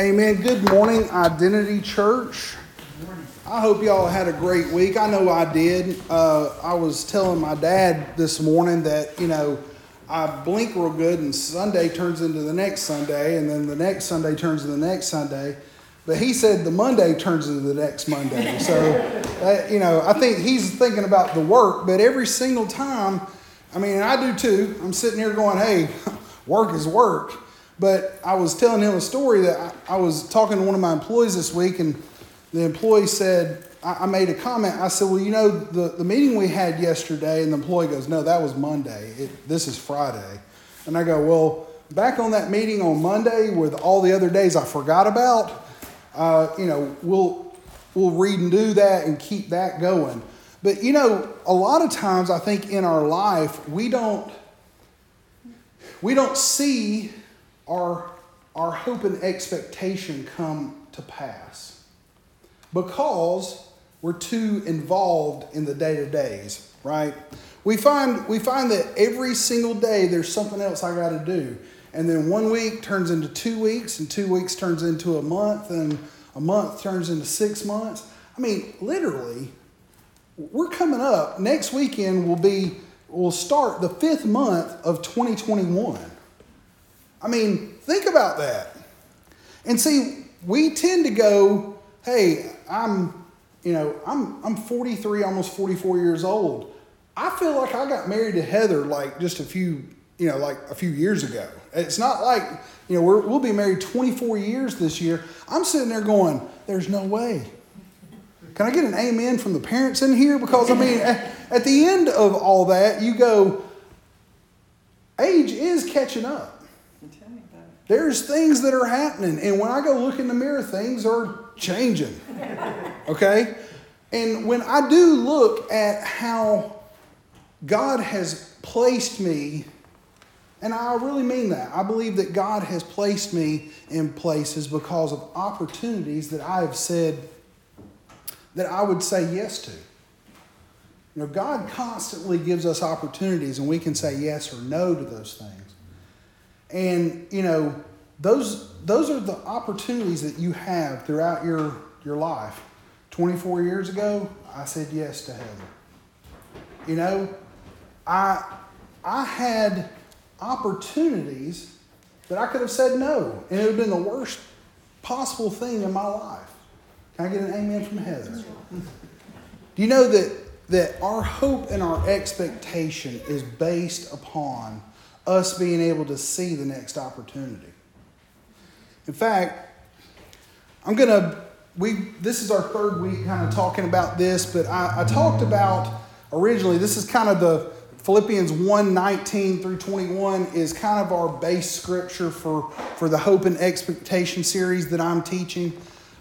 Amen. Good morning, Identity Church. I hope y'all had a great week. I know I did. Uh, I was telling my dad this morning that, you know, I blink real good and Sunday turns into the next Sunday and then the next Sunday turns into the next Sunday. But he said the Monday turns into the next Monday. So, uh, you know, I think he's thinking about the work, but every single time, I mean, I do too. I'm sitting here going, hey, work is work. But I was telling him a story that I, I was talking to one of my employees this week, and the employee said, I, I made a comment. I said, Well, you know, the, the meeting we had yesterday, and the employee goes, No, that was Monday. It, this is Friday. And I go, Well, back on that meeting on Monday with all the other days I forgot about, uh, you know, we'll, we'll read and do that and keep that going. But, you know, a lot of times I think in our life, we don't, we don't see our, our hope and expectation come to pass because we're too involved in the day to days, right? We find, we find that every single day there's something else I got to do. And then one week turns into two weeks, and two weeks turns into a month, and a month turns into six months. I mean, literally, we're coming up. Next weekend will be, will start the fifth month of 2021. I mean, think about that. And see, we tend to go, hey, I'm, you know, I'm, I'm 43, almost 44 years old. I feel like I got married to Heather like just a few, you know, like a few years ago. It's not like, you know, we will be married 24 years this year. I'm sitting there going, there's no way. Can I get an amen from the parents in here? Because, I mean, at, at the end of all that, you go, age is catching up. There's things that are happening. And when I go look in the mirror, things are changing. Okay? And when I do look at how God has placed me, and I really mean that, I believe that God has placed me in places because of opportunities that I have said that I would say yes to. You know, God constantly gives us opportunities, and we can say yes or no to those things. And, you know, those, those are the opportunities that you have throughout your, your life. 24 years ago, I said yes to Heather. You know, I, I had opportunities that I could have said no, and it would have been the worst possible thing in my life. Can I get an amen from Heather? Do you know that, that our hope and our expectation is based upon us being able to see the next opportunity. In fact, I'm going to, we, this is our third week kind of talking about this, but I, I talked about originally, this is kind of the Philippians 1 19 through 21 is kind of our base scripture for, for the hope and expectation series that I'm teaching.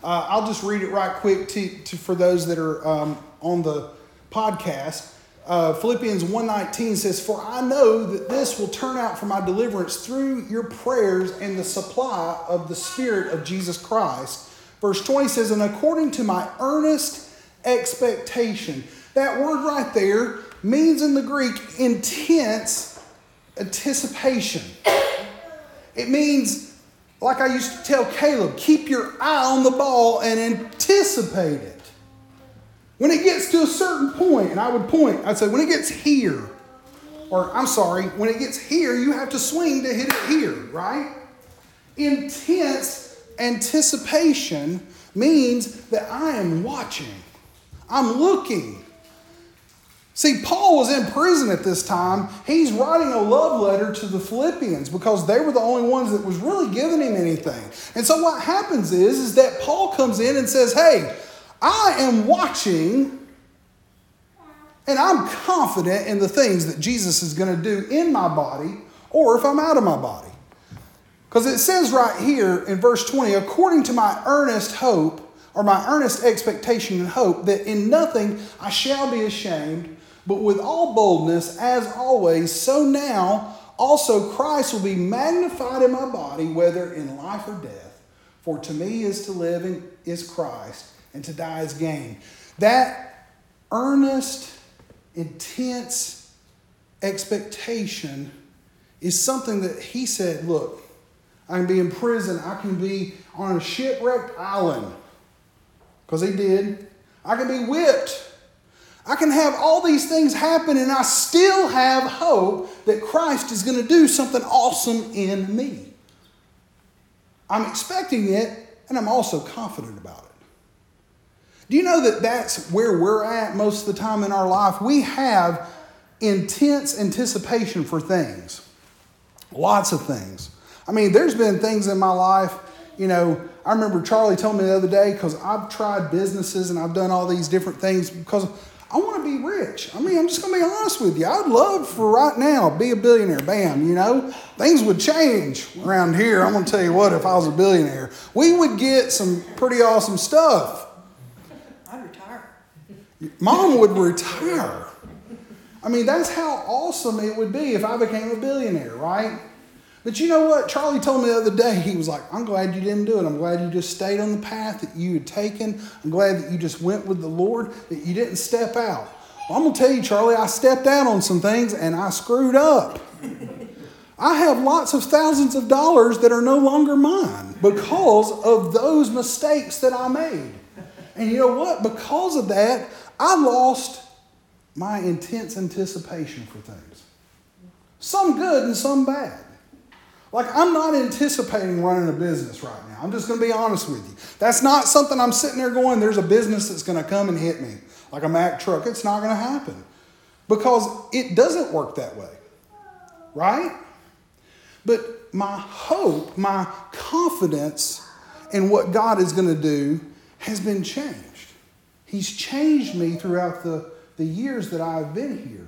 Uh, I'll just read it right quick to, to for those that are um, on the podcast uh, Philippians 1.19 says, For I know that this will turn out for my deliverance through your prayers and the supply of the Spirit of Jesus Christ. Verse 20 says, And according to my earnest expectation. That word right there means in the Greek intense anticipation. It means, like I used to tell Caleb, keep your eye on the ball and anticipate it. When it gets to a certain point, and I would point, I'd say, when it gets here, or I'm sorry, when it gets here, you have to swing to hit it here, right? Intense anticipation means that I am watching, I'm looking. See, Paul was in prison at this time. He's writing a love letter to the Philippians because they were the only ones that was really giving him anything. And so what happens is, is that Paul comes in and says, Hey, I am watching and I'm confident in the things that Jesus is going to do in my body or if I'm out of my body. Because it says right here in verse 20, according to my earnest hope, or my earnest expectation and hope, that in nothing I shall be ashamed, but with all boldness, as always, so now also Christ will be magnified in my body, whether in life or death. For to me is to live in, is Christ and to die is gain. That earnest, intense expectation is something that he said, Look, I can be in prison. I can be on a shipwrecked island. Because he did. I can be whipped. I can have all these things happen and I still have hope that Christ is going to do something awesome in me. I'm expecting it and I'm also confident about it. Do you know that that's where we're at most of the time in our life? We have intense anticipation for things, lots of things. I mean, there's been things in my life, you know, I remember Charlie told me the other day because I've tried businesses and I've done all these different things because I want to be rich. I mean, I'm just going to be honest with you. I'd love for right now be a billionaire. Bam, you know, things would change around here. I'm going to tell you what, if I was a billionaire, we would get some pretty awesome stuff. Mom would retire. I mean, that's how awesome it would be if I became a billionaire, right? But you know what? Charlie told me the other day, he was like, I'm glad you didn't do it. I'm glad you just stayed on the path that you had taken. I'm glad that you just went with the Lord, that you didn't step out. Well, I'm going to tell you, Charlie, I stepped out on some things and I screwed up. I have lots of thousands of dollars that are no longer mine because of those mistakes that I made. And you know what? Because of that, I lost my intense anticipation for things. Some good and some bad. Like, I'm not anticipating running a business right now. I'm just going to be honest with you. That's not something I'm sitting there going, there's a business that's going to come and hit me like a Mack truck. It's not going to happen because it doesn't work that way, right? But my hope, my confidence in what God is going to do has been changed. He's changed me throughout the, the years that I've been here.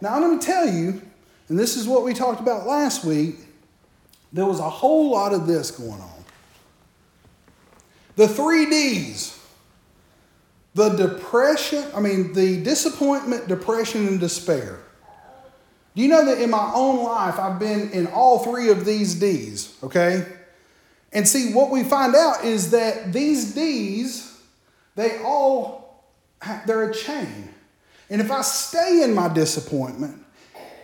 Now, I'm going to tell you, and this is what we talked about last week there was a whole lot of this going on. The three D's the depression, I mean, the disappointment, depression, and despair. Do you know that in my own life, I've been in all three of these D's, okay? And see, what we find out is that these D's, they all, they're a chain. And if I stay in my disappointment,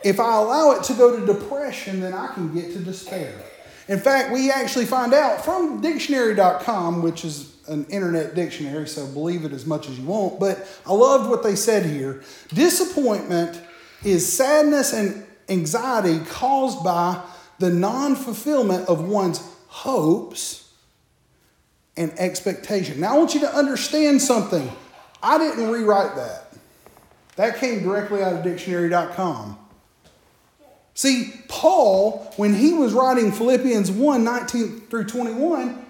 if I allow it to go to depression, then I can get to despair. In fact, we actually find out from dictionary.com, which is an internet dictionary, so believe it as much as you want, but I loved what they said here. Disappointment is sadness and anxiety caused by the non fulfillment of one's hopes and expectation. Now, I want you to understand something. I didn't rewrite that, that came directly out of dictionary.com. See, Paul, when he was writing Philippians 1 19 through 21,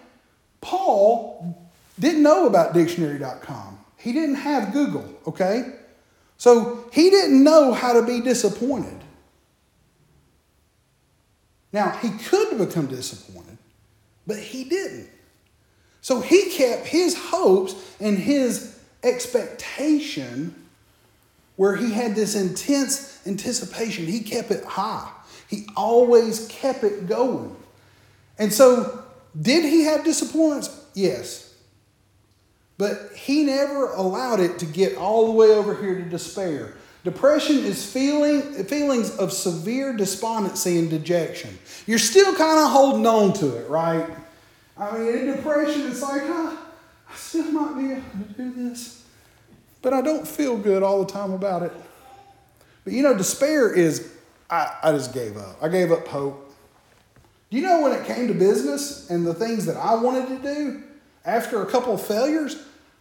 Paul didn't know about dictionary.com. He didn't have Google, okay? So he didn't know how to be disappointed. Now, he could become disappointed, but he didn't. So he kept his hopes and his expectation where he had this intense anticipation. He kept it high, he always kept it going. And so, did he have disappointments? Yes. But he never allowed it to get all the way over here to despair. Depression is feeling, feelings of severe despondency and dejection. You're still kind of holding on to it, right? I mean, in depression, it's like, huh, I still might be able to do this but I don't feel good all the time about it. But you know, despair is, I, I just gave up. I gave up hope. Do you know when it came to business and the things that I wanted to do, after a couple of failures,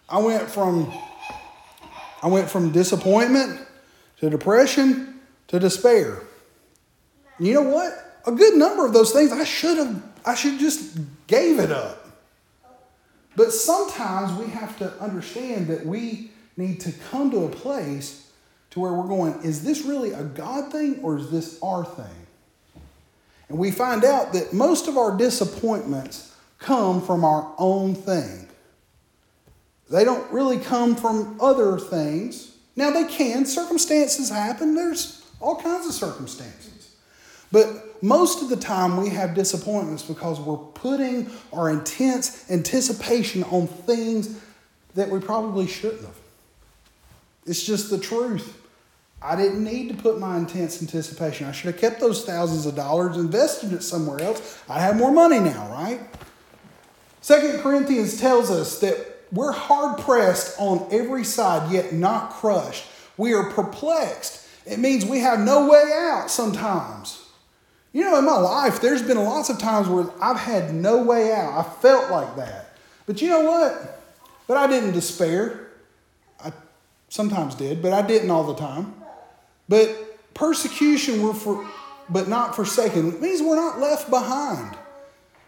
I went from I went from disappointment to depression to despair. You know what? A good number of those things I should have I should just gave it up. But sometimes we have to understand that we need to come to a place to where we're going, is this really a God thing or is this our thing? And we find out that most of our disappointments come from our own thing. They don't really come from other things. Now, they can. Circumstances happen. There's all kinds of circumstances. But most of the time, we have disappointments because we're putting our intense anticipation on things that we probably shouldn't have. It's just the truth. I didn't need to put my intense anticipation. I should have kept those thousands of dollars, invested it somewhere else. I have more money now, right? Second Corinthians tells us that we're hard pressed on every side, yet not crushed. We are perplexed. It means we have no way out sometimes. You know, in my life, there's been lots of times where I've had no way out. I felt like that. But you know what? But I didn't despair. I sometimes did, but I didn't all the time. But persecution were for but not forsaken. It means we're not left behind.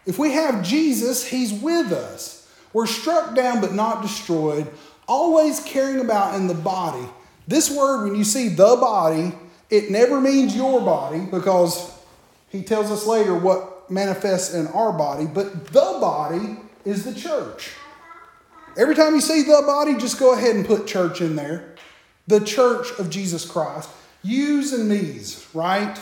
If we have Jesus, He's with us. We're struck down but not destroyed, always caring about in the body. This word, when you see the body, it never means your body because He tells us later what manifests in our body, but the body is the church. Every time you see the body, just go ahead and put church in there. The church of Jesus Christ. Yous and me's, right?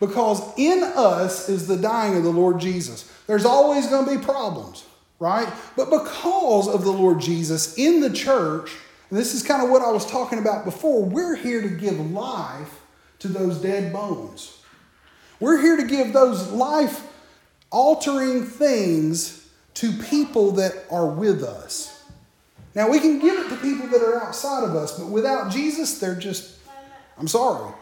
Because in us is the dying of the Lord Jesus. There's always going to be problems, right? But because of the Lord Jesus in the church, and this is kind of what I was talking about before, we're here to give life to those dead bones. We're here to give those life altering things to people that are with us. Now, we can give it to people that are outside of us, but without Jesus, they're just, I'm sorry.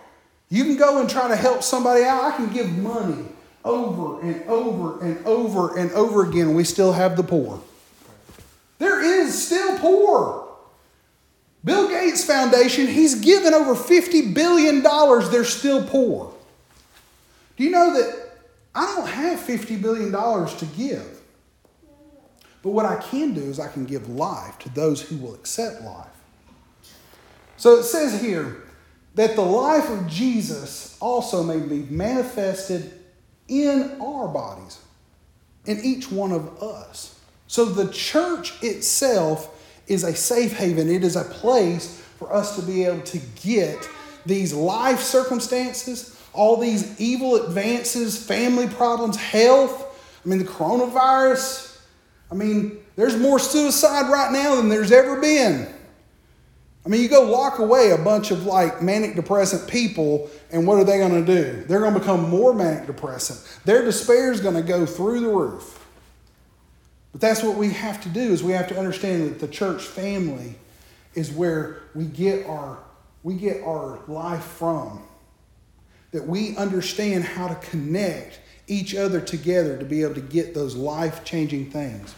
You can go and try to help somebody out. I can give money over and over and over and over again. We still have the poor. There is still poor. Bill Gates Foundation, he's given over $50 billion. They're still poor. Do you know that I don't have $50 billion to give? But what I can do is I can give life to those who will accept life. So it says here that the life of Jesus also may be manifested in our bodies, in each one of us. So the church itself is a safe haven, it is a place for us to be able to get these life circumstances, all these evil advances, family problems, health. I mean, the coronavirus, I mean, there's more suicide right now than there's ever been. I mean, you go lock away a bunch of like manic depressant people, and what are they going to do? They're going to become more manic depressant. Their despair is going to go through the roof. But that's what we have to do is we have to understand that the church family is where we get our we get our life from. That we understand how to connect each other together to be able to get those life-changing things.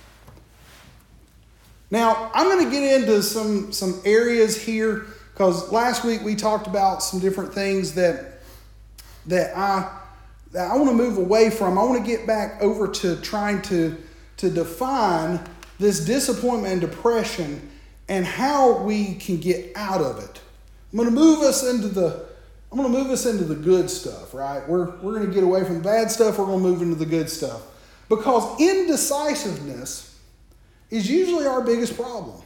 Now, I'm going to get into some, some areas here because last week we talked about some different things that, that, I, that I want to move away from. I want to get back over to trying to, to define this disappointment and depression and how we can get out of it. I'm going to move us into the I'm going to move us into the good stuff, right? We're, we're going to get away from the bad stuff. We're going to move into the good stuff. Because indecisiveness is usually our biggest problem.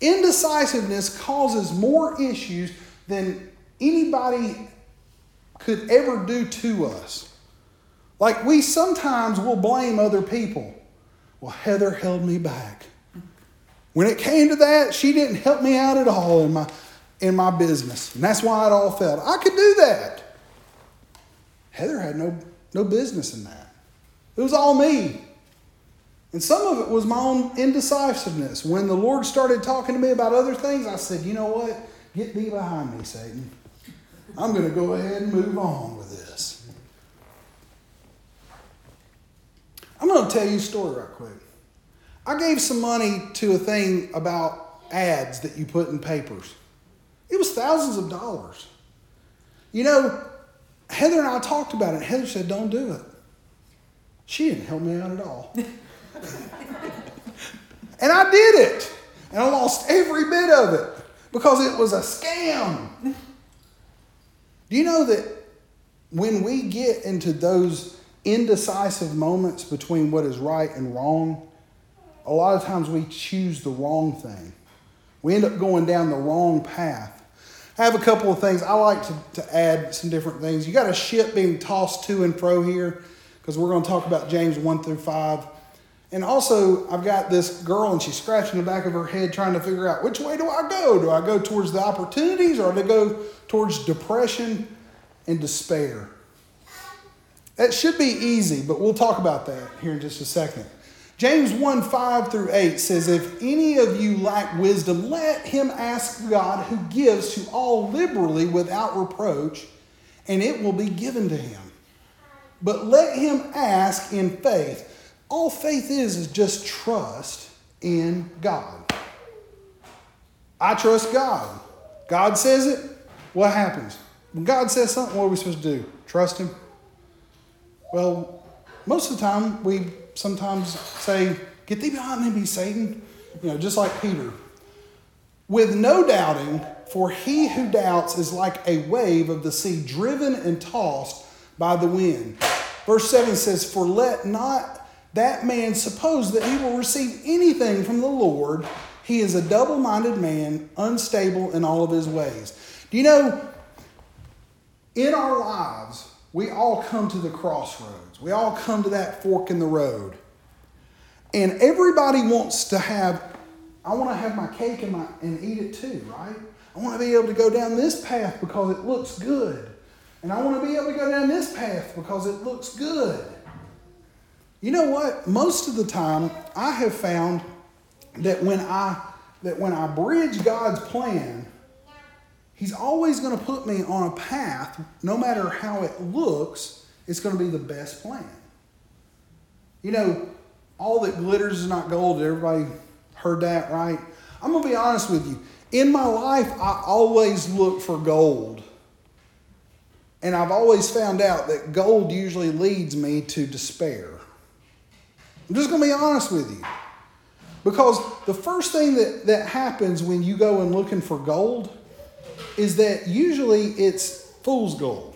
Indecisiveness causes more issues than anybody could ever do to us. Like we sometimes will blame other people. Well, Heather held me back. When it came to that, she didn't help me out at all in my in my business. And that's why it all failed. I could do that. Heather had no no business in that. It was all me. And some of it was my own indecisiveness. When the Lord started talking to me about other things, I said, you know what? Get thee behind me, Satan. I'm going to go ahead and move on with this. I'm going to tell you a story right quick. I gave some money to a thing about ads that you put in papers. It was thousands of dollars. You know, Heather and I talked about it. Heather said, Don't do it. She didn't help me out at all. and I did it. And I lost every bit of it because it was a scam. Do you know that when we get into those indecisive moments between what is right and wrong, a lot of times we choose the wrong thing. We end up going down the wrong path. I have a couple of things. I like to, to add some different things. You got a ship being tossed to and fro here because we're going to talk about James 1 through 5. And also, I've got this girl and she's scratching the back of her head trying to figure out which way do I go? Do I go towards the opportunities or do I go towards depression and despair? That should be easy, but we'll talk about that here in just a second. James 1 5 through 8 says, If any of you lack wisdom, let him ask God who gives to all liberally without reproach, and it will be given to him. But let him ask in faith. All faith is is just trust in God. I trust God. God says it, what happens? When God says something, what are we supposed to do? Trust him? Well, most of the time we sometimes say, Get thee behind me, Satan. You know, just like Peter. With no doubting, for he who doubts is like a wave of the sea driven and tossed by the wind. Verse 7 says, For let not that man suppose that he will receive anything from the Lord. He is a double minded man, unstable in all of his ways. Do you know, in our lives, we all come to the crossroads. We all come to that fork in the road. And everybody wants to have, I want to have my cake and, my, and eat it too, right? I want to be able to go down this path because it looks good. And I want to be able to go down this path because it looks good. You know what? Most of the time, I have found that when I that when I bridge God's plan, He's always going to put me on a path, no matter how it looks, it's going to be the best plan. You know, all that glitters is not gold. Everybody heard that, right? I'm going to be honest with you. In my life, I always look for gold. And I've always found out that gold usually leads me to despair. I'm just going to be honest with you. Because the first thing that, that happens when you go and looking for gold is that usually it's fool's gold.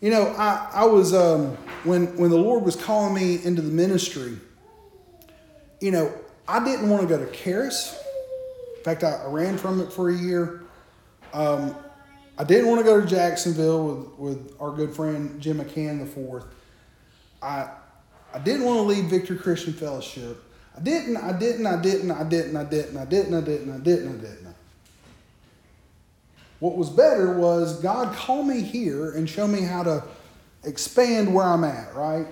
You know, I, I was, um, when, when the Lord was calling me into the ministry, you know, I didn't want to go to Charis. In fact, I, I ran from it for a year. Um, I didn't want to go to Jacksonville with, with our good friend Jim McCann the fourth. I I didn't want to leave Victory Christian Fellowship. I didn't, I didn't, I didn't, I didn't, I didn't, I didn't, I didn't, I didn't, I didn't. What was better was God call me here and show me how to expand where I'm at, right?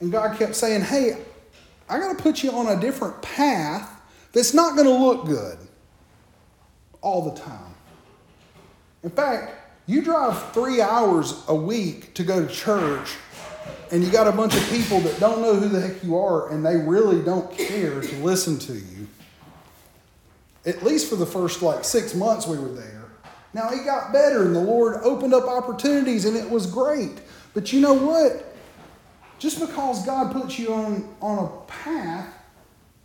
And God kept saying, hey, I got to put you on a different path that's not going to look good all the time. In fact, you drive three hours a week to go to church, and you got a bunch of people that don't know who the heck you are, and they really don't care to listen to you. At least for the first like six months we were there. Now it got better, and the Lord opened up opportunities, and it was great. But you know what? Just because God puts you on, on a path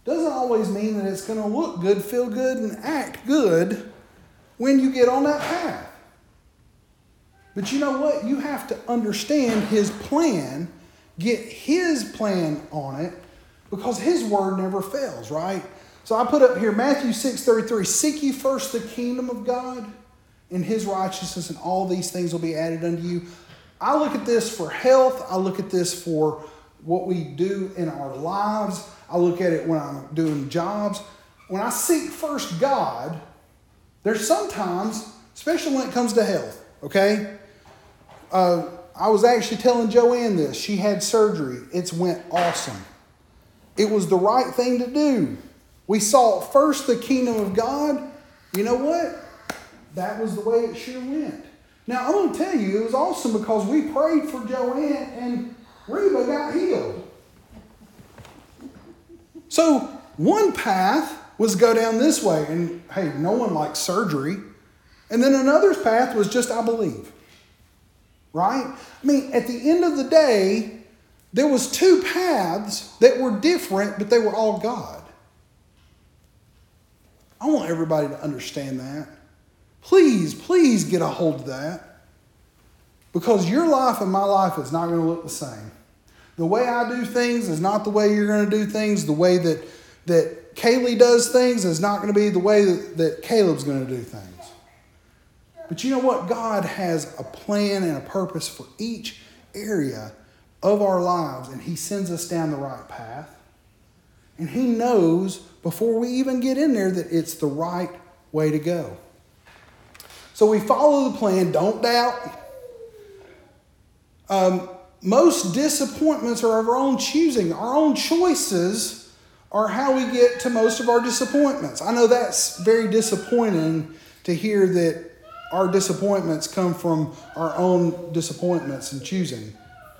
doesn't always mean that it's going to look good, feel good, and act good when you get on that path. But you know what? You have to understand His plan, get His plan on it, because His word never fails, right? So I put up here Matthew 6 33 Seek ye first the kingdom of God and His righteousness, and all these things will be added unto you. I look at this for health, I look at this for what we do in our lives, I look at it when I'm doing jobs. When I seek first God, there's sometimes, especially when it comes to health, okay? Uh, I was actually telling Joanne this. She had surgery. It's went awesome. It was the right thing to do. We sought first the kingdom of God. You know what? That was the way it have went. Now I'm going to tell you, it was awesome because we prayed for Joanne and Reba got healed. So one path was go down this way, and hey, no one likes surgery. And then another path was just I believe. Right? I mean, at the end of the day, there was two paths that were different, but they were all God. I want everybody to understand that. Please, please get a hold of that. Because your life and my life is not going to look the same. The way I do things is not the way you're going to do things. The way that, that Kaylee does things is not going to be the way that, that Caleb's going to do things. But you know what? God has a plan and a purpose for each area of our lives and He sends us down the right path. And He knows before we even get in there that it's the right way to go. So we follow the plan, don't doubt. Um, most disappointments are of our own choosing. Our own choices are how we get to most of our disappointments. I know that's very disappointing to hear that our disappointments come from our own disappointments and choosing.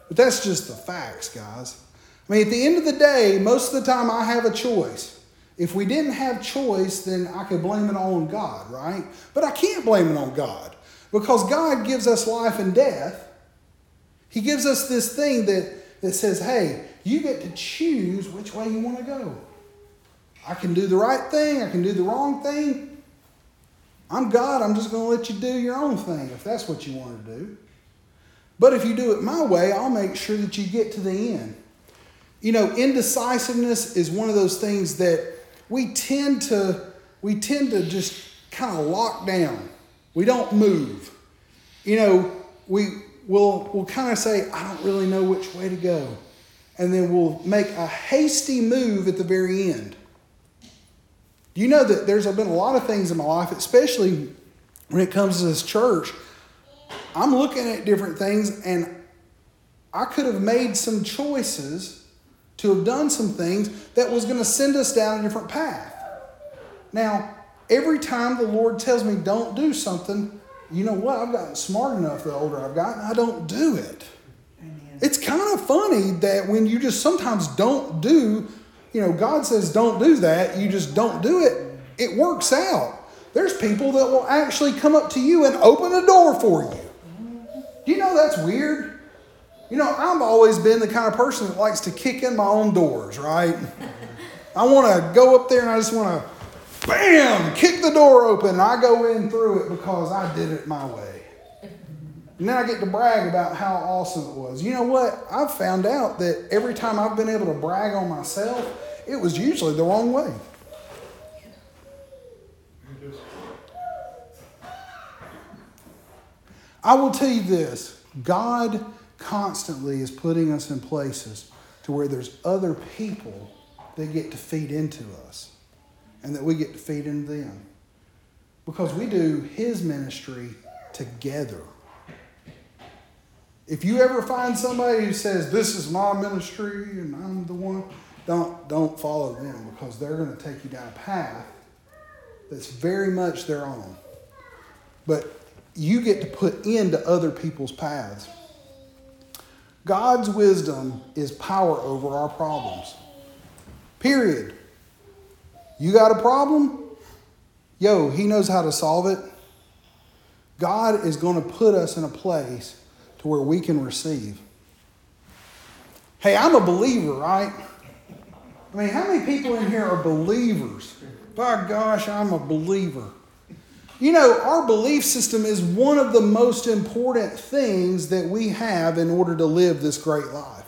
But that's just the facts, guys. I mean, at the end of the day, most of the time I have a choice. If we didn't have choice, then I could blame it on God, right? But I can't blame it on God because God gives us life and death. He gives us this thing that, that says, hey, you get to choose which way you want to go. I can do the right thing, I can do the wrong thing. I'm God, I'm just going to let you do your own thing if that's what you want to do. But if you do it my way, I'll make sure that you get to the end. You know, indecisiveness is one of those things that we tend to we tend to just kind of lock down. We don't move. You know, we will we'll kind of say, I don't really know which way to go. And then we'll make a hasty move at the very end. You know that there's been a lot of things in my life, especially when it comes to this church, I'm looking at different things and I could have made some choices to have done some things that was going to send us down a different path. Now, every time the Lord tells me don't do something, you know what? I've gotten smart enough the older I've gotten, I don't do it. Amen. It's kind of funny that when you just sometimes don't do, you know, God says don't do that, you just don't do it, it works out. There's people that will actually come up to you and open a door for you. Do you know that's weird? You know, I've always been the kind of person that likes to kick in my own doors, right? I want to go up there and I just want to, bam, kick the door open. And I go in through it because I did it my way. And then I get to brag about how awesome it was. You know what? I've found out that every time I've been able to brag on myself, it was usually the wrong way. I will tell you this God constantly is putting us in places to where there's other people that get to feed into us and that we get to feed into them. Because we do His ministry together. If you ever find somebody who says, This is my ministry and I'm the one, don't, don't follow them because they're going to take you down a path that's very much their own. But you get to put into other people's paths. God's wisdom is power over our problems. Period. You got a problem? Yo, He knows how to solve it. God is going to put us in a place to where we can receive. Hey, I'm a believer, right? I mean, how many people in here are believers? By gosh, I'm a believer. You know, our belief system is one of the most important things that we have in order to live this great life.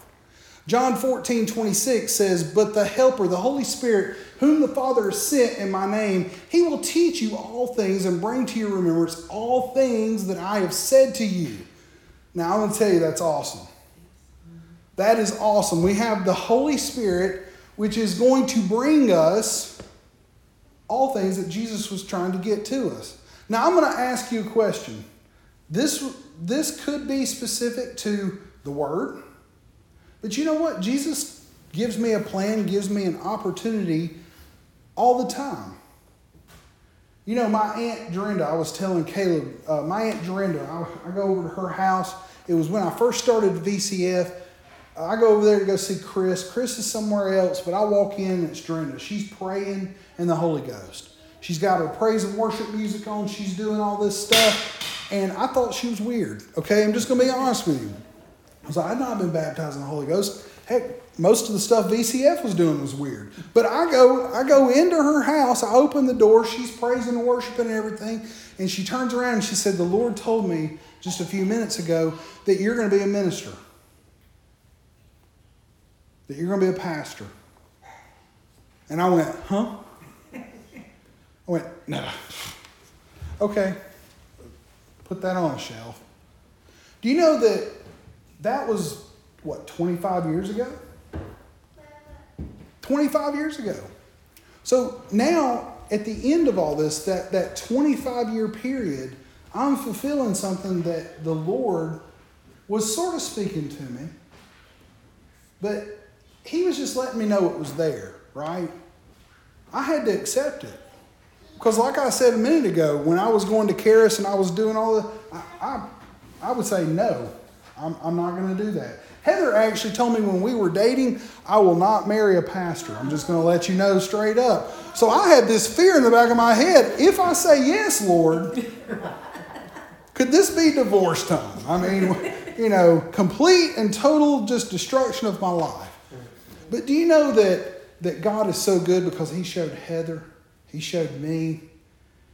John 14, 26 says, But the Helper, the Holy Spirit, whom the Father has sent in my name, he will teach you all things and bring to your remembrance all things that I have said to you. Now, I'm going to tell you that's awesome. That is awesome. We have the Holy Spirit, which is going to bring us all things that Jesus was trying to get to us. Now, I'm going to ask you a question. This, this could be specific to the Word, but you know what? Jesus gives me a plan, gives me an opportunity all the time. You know, my Aunt Dorinda, I was telling Caleb, uh, my Aunt Dorinda, I, I, go over to her house. It was when I first started VCF. I go over there to go see Chris. Chris is somewhere else, but I walk in and it's Dorinda. She's praying in the Holy Ghost. She's got her praise and worship music on. She's doing all this stuff. And I thought she was weird. Okay, I'm just going to be honest with you. I was like, I've not been baptized in the Holy Ghost. Heck, most of the stuff VCF was doing was weird. But I go, I go into her house. I open the door. She's praising and worshiping and everything. And she turns around and she said, The Lord told me just a few minutes ago that you're going to be a minister, that you're going to be a pastor. And I went, Huh? I went, no. Okay, put that on a shelf. Do you know that that was what, 25 years ago? 25 years ago. So now, at the end of all this, that, that 25 year period, I'm fulfilling something that the Lord was sort of speaking to me, but He was just letting me know it was there, right? I had to accept it. Because, like I said a minute ago, when I was going to Charis and I was doing all the, I, I, I would say no, I'm, I'm not going to do that. Heather actually told me when we were dating, I will not marry a pastor. I'm just going to let you know straight up. So I had this fear in the back of my head. If I say yes, Lord, could this be divorce time? I mean, you know, complete and total just destruction of my life. But do you know that, that God is so good because He showed Heather, He showed me,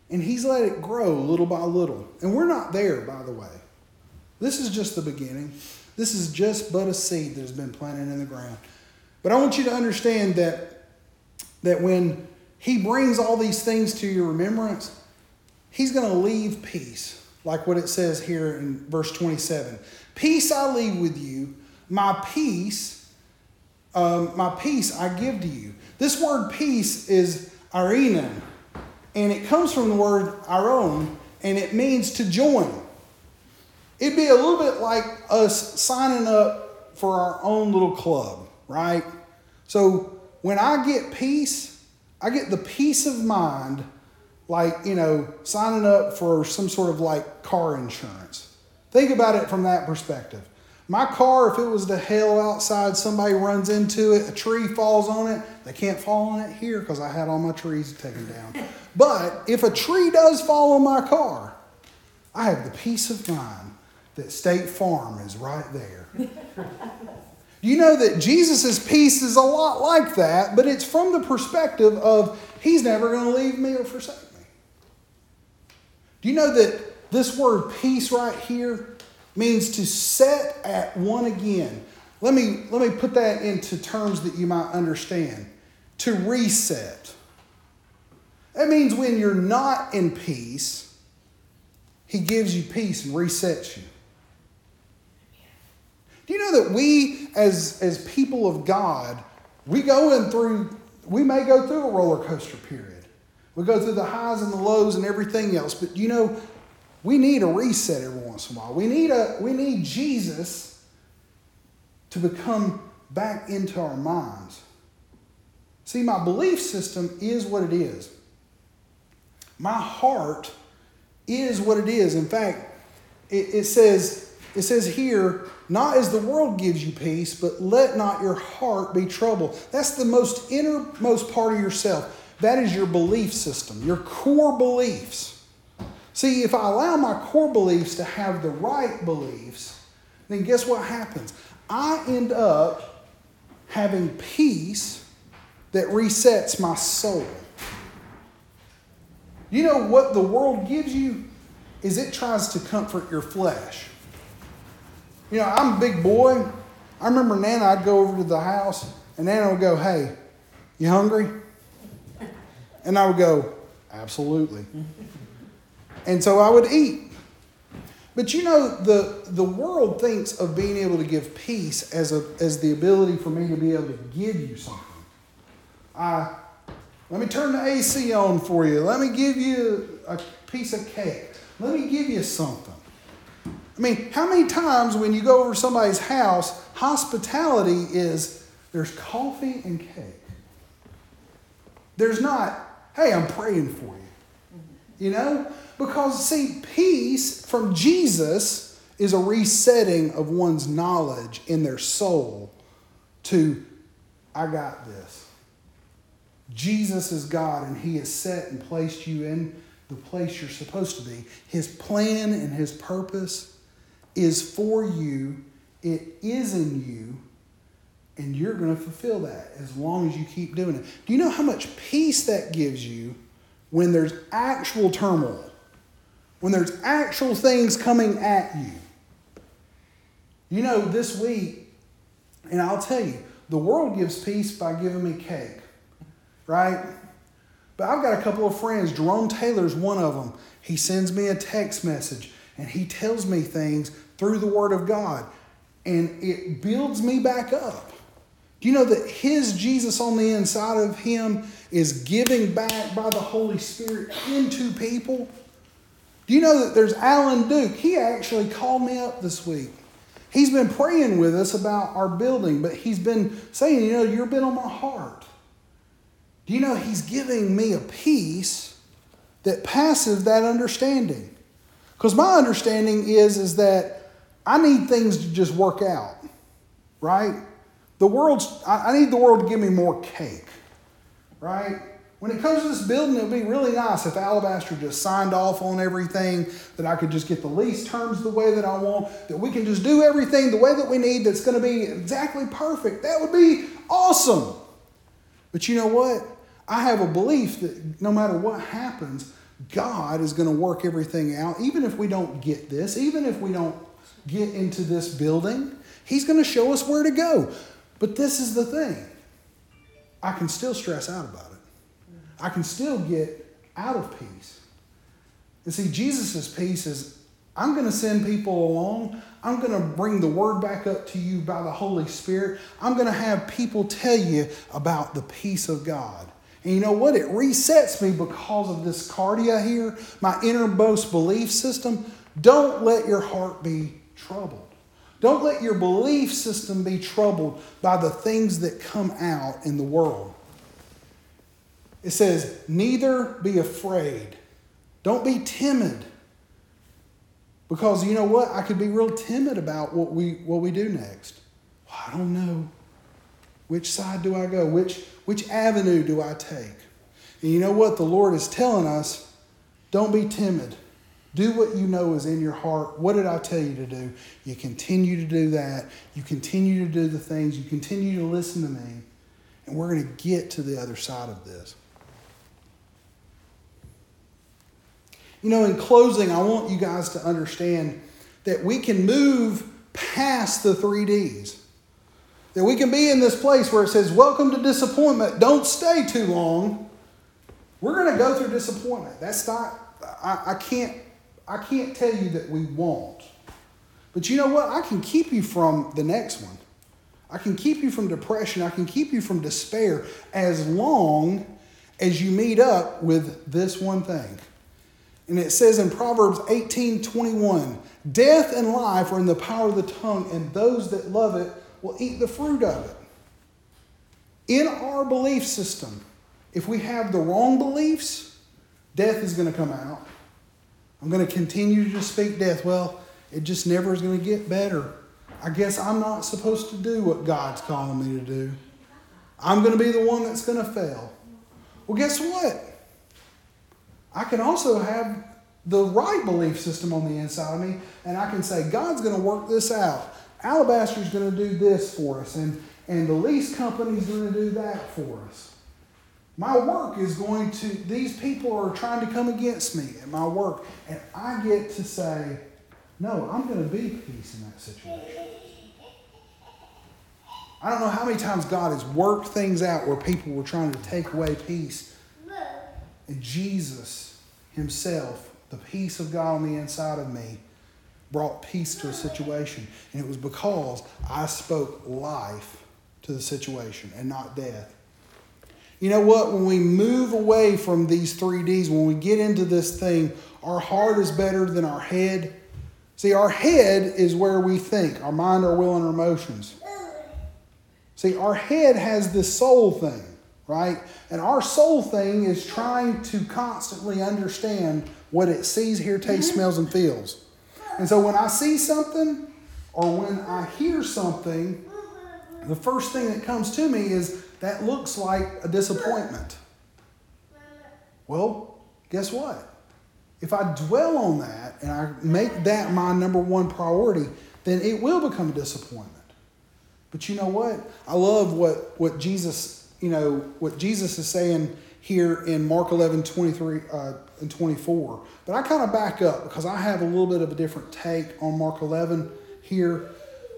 and He's let it grow little by little. And we're not there, by the way. This is just the beginning. This is just but a seed that has been planted in the ground. But I want you to understand that, that when He brings all these things to your remembrance, He's going to leave peace, like what it says here in verse 27. Peace I leave with you, my peace, um, my peace I give to you. This word peace is eirene, and it comes from the word aron, and it means to join. It'd be a little bit like us signing up for our own little club, right? So when I get peace, I get the peace of mind, like, you know, signing up for some sort of like car insurance. Think about it from that perspective. My car, if it was to hell outside, somebody runs into it, a tree falls on it, they can't fall on it here because I had all my trees taken down. But if a tree does fall on my car, I have the peace of mind that State Farm is right there. you know that Jesus' peace is a lot like that, but it's from the perspective of He's never going to leave me or forsake me. Do you know that this word peace right here means to set at one again? Let me, let me put that into terms that you might understand. To reset. That means when you're not in peace, He gives you peace and resets you. Do you know that we, as, as people of God, we go in through, we may go through a roller coaster period. We go through the highs and the lows and everything else, but you know, we need a reset every once in a while. We need, a, we need Jesus to become back into our minds. See, my belief system is what it is. My heart is what it is. In fact, it, it says, it says here, not as the world gives you peace, but let not your heart be troubled. That's the most innermost part of yourself. That is your belief system, your core beliefs. See, if I allow my core beliefs to have the right beliefs, then guess what happens? I end up having peace that resets my soul. You know what the world gives you is it tries to comfort your flesh. You know, I'm a big boy. I remember Nana, I'd go over to the house, and Nana would go, Hey, you hungry? And I would go, Absolutely. And so I would eat. But you know, the, the world thinks of being able to give peace as, a, as the ability for me to be able to give you something. I, let me turn the AC on for you. Let me give you a piece of cake. Let me give you something. I mean, how many times when you go over somebody's house, hospitality is there's coffee and cake. There's not, hey, I'm praying for you. You know? Because, see, peace from Jesus is a resetting of one's knowledge in their soul to, I got this. Jesus is God, and He has set and placed you in the place you're supposed to be. His plan and His purpose is for you, it is in you, and you're going to fulfill that as long as you keep doing it. Do you know how much peace that gives you when there's actual turmoil? When there's actual things coming at you? You know, this week, and I'll tell you, the world gives peace by giving me cake, right? But I've got a couple of friends. Jerome Taylor's one of them. He sends me a text message and he tells me things through the Word of God. and it builds me back up. Do you know that His Jesus on the inside of Him is giving back by the Holy Spirit into people? Do you know that there's Alan Duke? He actually called me up this week. He's been praying with us about our building, but he's been saying, you know, you've been on my heart. Do you know he's giving me a peace that passes that understanding? Because my understanding is, is that I need things to just work out, right? The world's, I need the world to give me more cake, right? When it comes to this building, it would be really nice if Alabaster just signed off on everything, that I could just get the lease terms the way that I want, that we can just do everything the way that we need that's going to be exactly perfect. That would be awesome. But you know what? I have a belief that no matter what happens, God is going to work everything out. Even if we don't get this, even if we don't get into this building, He's going to show us where to go. But this is the thing I can still stress out about it, I can still get out of peace. And see, Jesus' peace is I'm going to send people along. I'm going to bring the word back up to you by the Holy Spirit. I'm going to have people tell you about the peace of God. And you know what? It resets me because of this cardia here, my innermost belief system. Don't let your heart be troubled. Don't let your belief system be troubled by the things that come out in the world. It says, neither be afraid. Don't be timid. Because you know what? I could be real timid about what we, what we do next. Well, I don't know. Which side do I go? Which, which avenue do I take? And you know what? The Lord is telling us don't be timid. Do what you know is in your heart. What did I tell you to do? You continue to do that. You continue to do the things. You continue to listen to me. And we're going to get to the other side of this. You know, in closing, I want you guys to understand that we can move past the three D's. That we can be in this place where it says, Welcome to disappointment. Don't stay too long. We're going to go through disappointment. That's not, I, I, can't, I can't tell you that we won't. But you know what? I can keep you from the next one. I can keep you from depression. I can keep you from despair as long as you meet up with this one thing. And it says in Proverbs 18 21, death and life are in the power of the tongue, and those that love it will eat the fruit of it. In our belief system, if we have the wrong beliefs, death is going to come out. I'm going to continue to speak death. Well, it just never is going to get better. I guess I'm not supposed to do what God's calling me to do. I'm going to be the one that's going to fail. Well, guess what? I can also have the right belief system on the inside of me, and I can say, God's going to work this out. Alabaster's going to do this for us, and, and the lease company's going to do that for us. My work is going to, these people are trying to come against me at my work, and I get to say, no, I'm going to be peace in that situation. I don't know how many times God has worked things out where people were trying to take away peace. And Jesus Himself, the peace of God on the inside of me, brought peace to a situation. And it was because I spoke life to the situation and not death. You know what? When we move away from these three D's, when we get into this thing, our heart is better than our head. See, our head is where we think, our mind, our will, and our emotions. See, our head has this soul thing, right? And our soul thing is trying to constantly understand what it sees, hears, tastes, mm-hmm. smells, and feels. And so when I see something or when I hear something, mm-hmm. the first thing that comes to me is that looks like a disappointment. Well, guess what? If I dwell on that and I make that my number one priority, then it will become a disappointment. But you know what? I love what, what Jesus, you know, what Jesus is saying here in Mark 11, 23 uh, and 24. But I kind of back up because I have a little bit of a different take on Mark 11 here.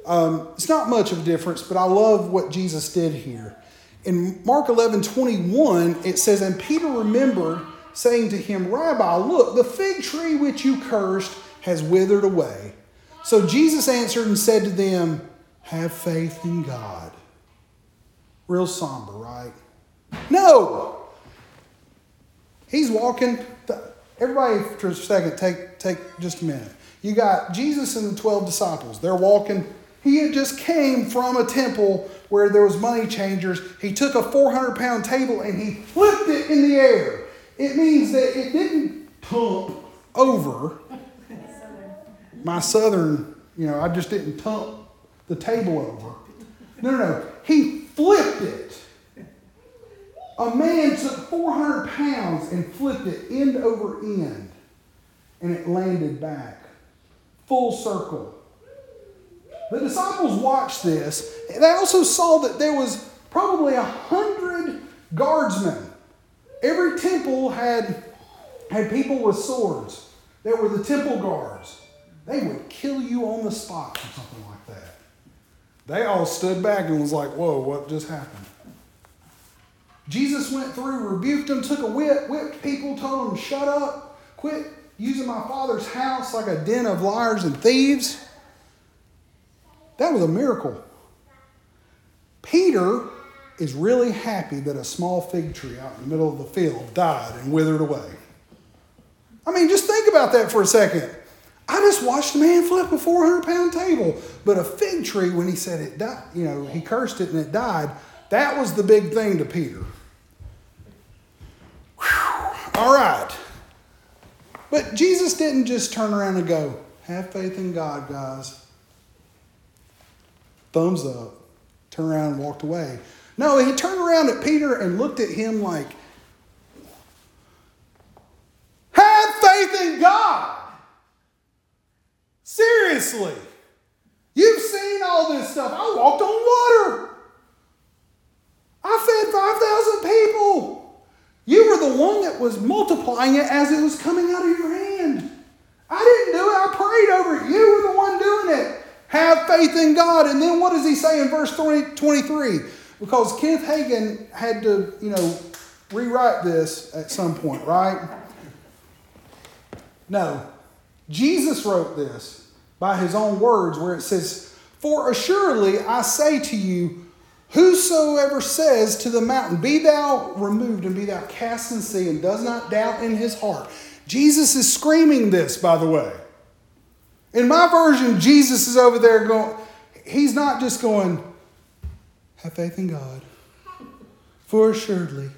Um, it's not much of a difference, but I love what Jesus did here. In Mark 11, 21, it says, And Peter remembered saying to him, Rabbi, look, the fig tree which you cursed has withered away. So Jesus answered and said to them, Have faith in God. Real somber, right? No! He's walking. Everybody, for a second, take, take just a minute. You got Jesus and the 12 disciples. They're walking. He had just came from a temple where there was money changers. He took a 400 pound table and he flipped it in the air. It means that it didn't tump over. My southern, you know, I just didn't tump the table over. No, no, no. He flipped it. A man took 400 pounds and flipped it end over end, and it landed back. Full circle. The disciples watched this. They also saw that there was probably a hundred guardsmen. Every temple had, had people with swords. They were the temple guards. They would kill you on the spot or something like that. They all stood back and was like, whoa, what just happened? Jesus went through, rebuked them, took a whip, whipped people, told them, shut up, quit using my father's house like a den of liars and thieves. That was a miracle. Peter is really happy that a small fig tree out in the middle of the field died and withered away. I mean, just think about that for a second. I just watched a man flip a 400 pound table, but a fig tree, when he said it died, you know, he cursed it and it died, that was the big thing to Peter. Whew. All right. But Jesus didn't just turn around and go, Have faith in God, guys thumbs up, turned around and walked away. No, he turned around at Peter and looked at him like, Have faith in God. Seriously. You've seen all this stuff. I walked on water. I fed 5,000 people. You were the one that was multiplying it as it was coming out of your hand. I didn't do it. I prayed over it. You were the one doing it. Have faith in God. And then what does he say in verse 20, 23? Because Kenneth Hagin had to, you know, rewrite this at some point, right? No. Jesus wrote this by his own words, where it says, For assuredly I say to you, Whosoever says to the mountain, Be thou removed and be thou cast in sea, and does not doubt in his heart. Jesus is screaming this, by the way. In my version, Jesus is over there going, he's not just going, have faith in God, for assuredly.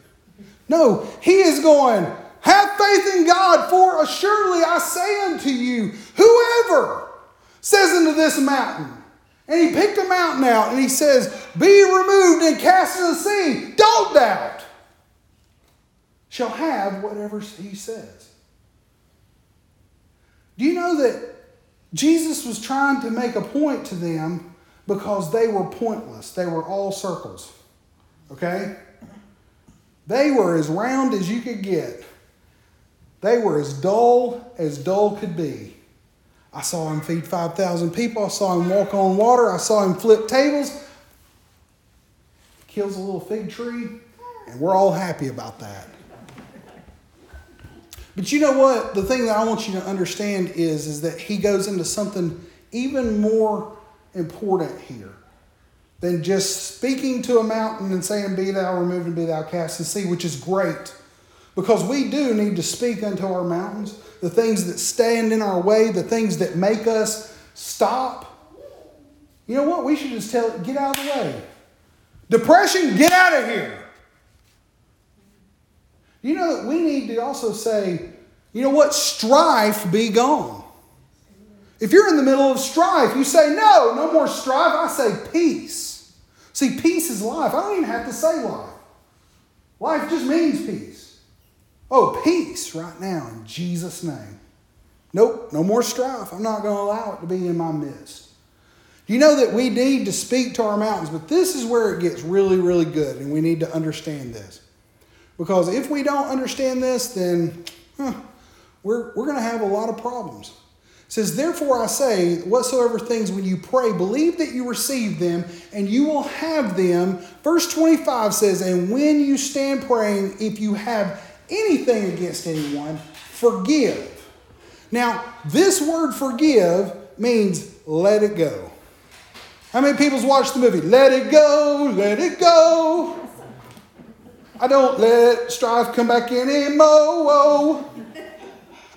No, he is going, have faith in God, for assuredly I say unto you, whoever says unto this mountain, and he picked a mountain out and he says, Be removed and cast in the sea, don't doubt, shall have whatever he says. Do you know that Jesus was trying to make a point to them because they were pointless. They were all circles. Okay? They were as round as you could get. They were as dull as dull could be. I saw him feed 5,000 people. I saw him walk on water. I saw him flip tables. Kills a little fig tree, and we're all happy about that. But you know what? The thing that I want you to understand is, is that he goes into something even more important here than just speaking to a mountain and saying, Be thou removed and be thou cast the sea, which is great. Because we do need to speak unto our mountains, the things that stand in our way, the things that make us stop. You know what? We should just tell it, get out of the way. Depression, get out of here. You know that we need to also say, you know what? Strife be gone. If you're in the middle of strife, you say, no, no more strife. I say peace. See, peace is life. I don't even have to say life. Life just means peace. Oh, peace right now in Jesus' name. Nope, no more strife. I'm not going to allow it to be in my midst. You know that we need to speak to our mountains, but this is where it gets really, really good, and we need to understand this. Because if we don't understand this, then huh, we're, we're going to have a lot of problems. It says, Therefore I say, whatsoever things when you pray, believe that you receive them and you will have them. Verse 25 says, And when you stand praying, if you have anything against anyone, forgive. Now, this word forgive means let it go. How many people's watched the movie? Let it go, let it go. I don't let strife come back anymore.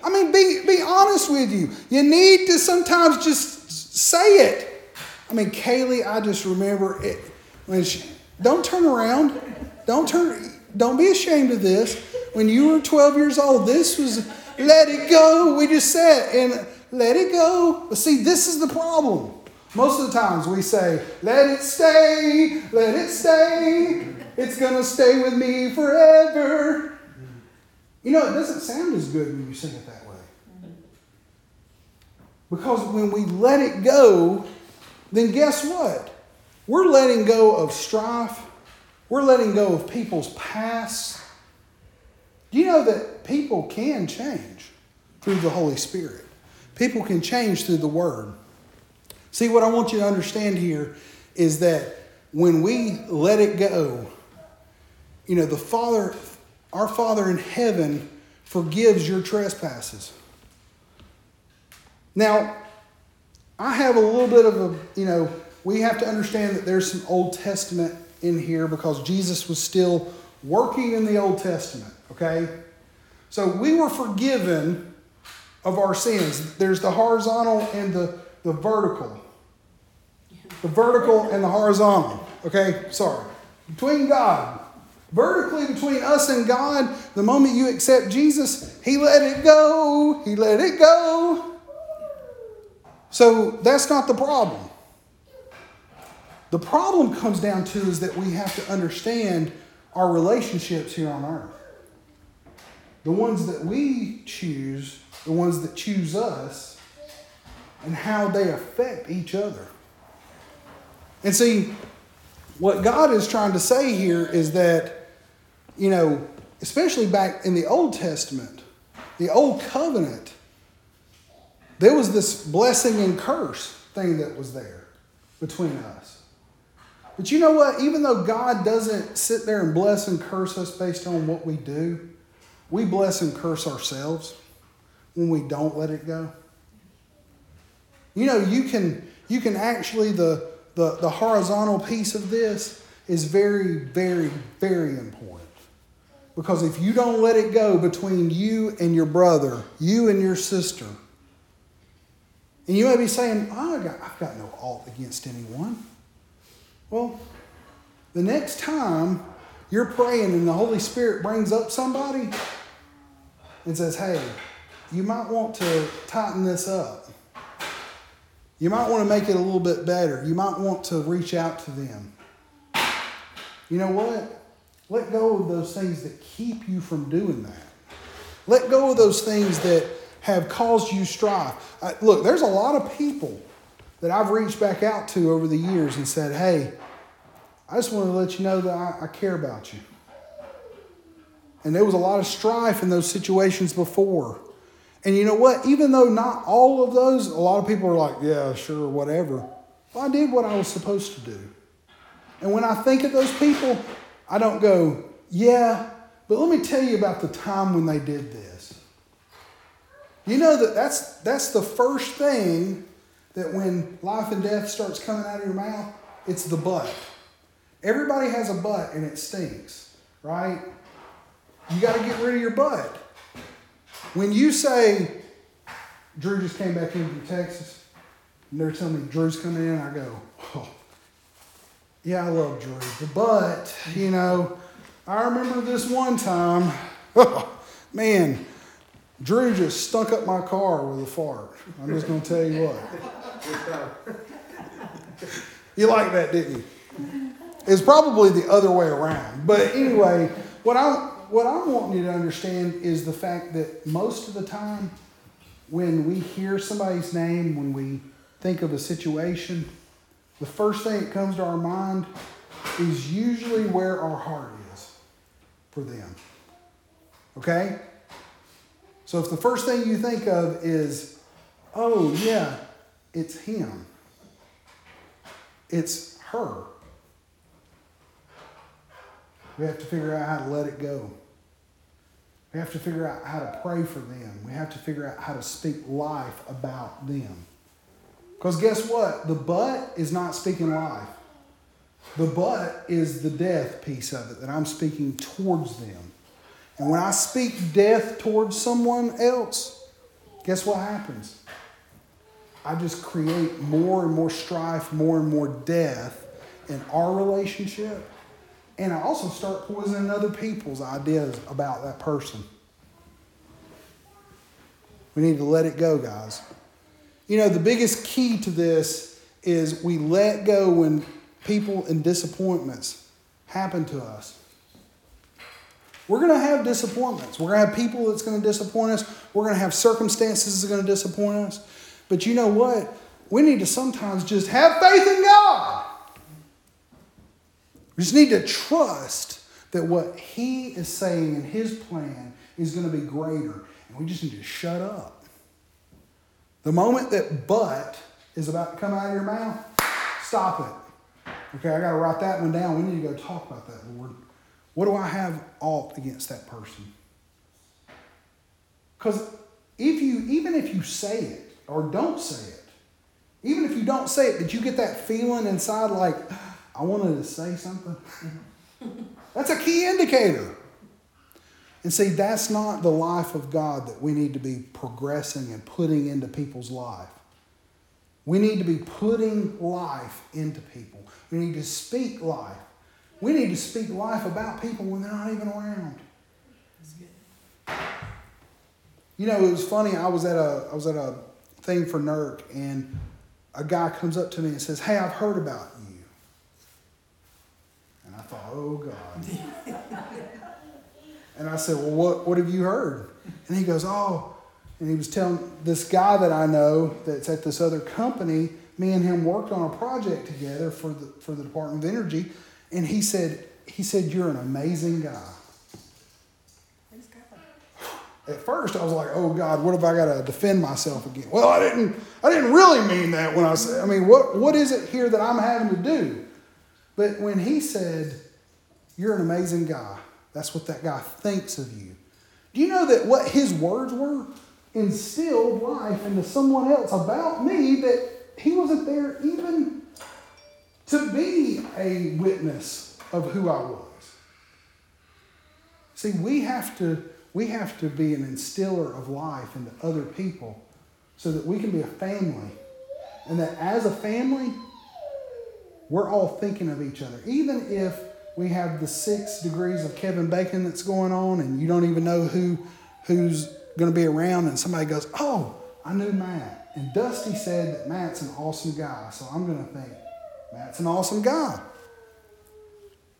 I mean, be, be honest with you. You need to sometimes just say it. I mean, Kaylee, I just remember it when she, don't turn around. Don't turn, don't be ashamed of this. When you were 12 years old, this was let it go. We just said, and let it go. But see, this is the problem. Most of the times we say, let it stay, let it stay. It's going to stay with me forever. You know, it doesn't sound as good when you sing it that way. Because when we let it go, then guess what? We're letting go of strife. We're letting go of people's past. Do you know that people can change through the Holy Spirit? People can change through the Word. See, what I want you to understand here is that when we let it go, you know, the Father, our Father in heaven, forgives your trespasses. Now, I have a little bit of a, you know, we have to understand that there's some Old Testament in here because Jesus was still working in the Old Testament, okay? So we were forgiven of our sins. There's the horizontal and the, the vertical. The vertical and the horizontal, okay? Sorry. Between God. Vertically between us and God, the moment you accept Jesus, He let it go. He let it go. So that's not the problem. The problem comes down to is that we have to understand our relationships here on earth. The ones that we choose, the ones that choose us, and how they affect each other. And see, what God is trying to say here is that, you know, especially back in the Old Testament, the Old Covenant, there was this blessing and curse thing that was there between us. But you know what? Even though God doesn't sit there and bless and curse us based on what we do, we bless and curse ourselves when we don't let it go. You know, you can you can actually the the, the horizontal piece of this is very, very, very important. Because if you don't let it go between you and your brother, you and your sister, and you may be saying, oh, got, I've got no alt against anyone. Well, the next time you're praying and the Holy Spirit brings up somebody and says, hey, you might want to tighten this up. You might want to make it a little bit better. You might want to reach out to them. You know what? Let go of those things that keep you from doing that. Let go of those things that have caused you strife. Uh, look, there's a lot of people that I've reached back out to over the years and said, hey, I just want to let you know that I, I care about you. And there was a lot of strife in those situations before. And you know what? Even though not all of those, a lot of people are like, yeah, sure, whatever. Well, I did what I was supposed to do. And when I think of those people, I don't go, yeah, but let me tell you about the time when they did this. You know that that's, that's the first thing that when life and death starts coming out of your mouth, it's the butt. Everybody has a butt and it stinks, right? You got to get rid of your butt. When you say, Drew just came back in from Texas, and they're telling me Drew's coming in, I go, yeah, I love Drew. But, you know, I remember this one time, man, Drew just stunk up my car with a fart. I'm just to tell you what. You like that, didn't you? It's probably the other way around. But anyway, what I what I'm wanting you to understand is the fact that most of the time, when we hear somebody's name, when we think of a situation, the first thing that comes to our mind is usually where our heart is for them. Okay? So if the first thing you think of is, oh, yeah, it's him, it's her, we have to figure out how to let it go. We have to figure out how to pray for them. We have to figure out how to speak life about them. Because guess what? The but is not speaking life. The but is the death piece of it that I'm speaking towards them. And when I speak death towards someone else, guess what happens? I just create more and more strife, more and more death in our relationship. And I also start poisoning other people's ideas about that person. We need to let it go, guys. You know, the biggest key to this is we let go when people and disappointments happen to us. We're going to have disappointments. We're going to have people that's going to disappoint us. We're going to have circumstances that's going to disappoint us. But you know what? We need to sometimes just have faith in God. We just need to trust that what He is saying in His plan is going to be greater. And we just need to shut up. The moment that but is about to come out of your mouth, stop it. Okay, I got to write that one down. We need to go talk about that, Lord. What do I have alt against that person? Because if you, even if you say it or don't say it, even if you don't say it, did you get that feeling inside like, I wanted to say something? That's a key indicator. And see, that's not the life of God that we need to be progressing and putting into people's life. We need to be putting life into people. We need to speak life. We need to speak life about people when they're not even around. You know, it was funny. I was at a I was at a thing for NERC, and a guy comes up to me and says, "Hey, I've heard about you." And I thought, "Oh God." And I said, "Well, what what have you heard?" And he goes, "Oh." And he was telling this guy that I know that's at this other company. Me and him worked on a project together for the for the Department of Energy, and he said he said you're an amazing guy. At first, I was like, "Oh God, what have I got to defend myself again?" Well, I didn't. I didn't really mean that when I said. I mean, what what is it here that I'm having to do? But when he said, "You're an amazing guy," that's what that guy thinks of you. Do you know that what his words were instilled life into someone else about me that he wasn't there even to be a witness of who I was. See, we have to we have to be an instiller of life into other people so that we can be a family. And that as a family, we're all thinking of each other. Even if we have the six degrees of Kevin Bacon that's going on and you don't even know who who's going to be around and somebody goes, "Oh, I knew Matt." And Dusty said that Matt's an awesome guy. So I'm going to think Matt's an awesome guy.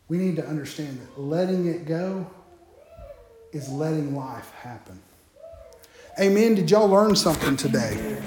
We need to understand that letting it go is letting life happen. Amen. Did y'all learn something today?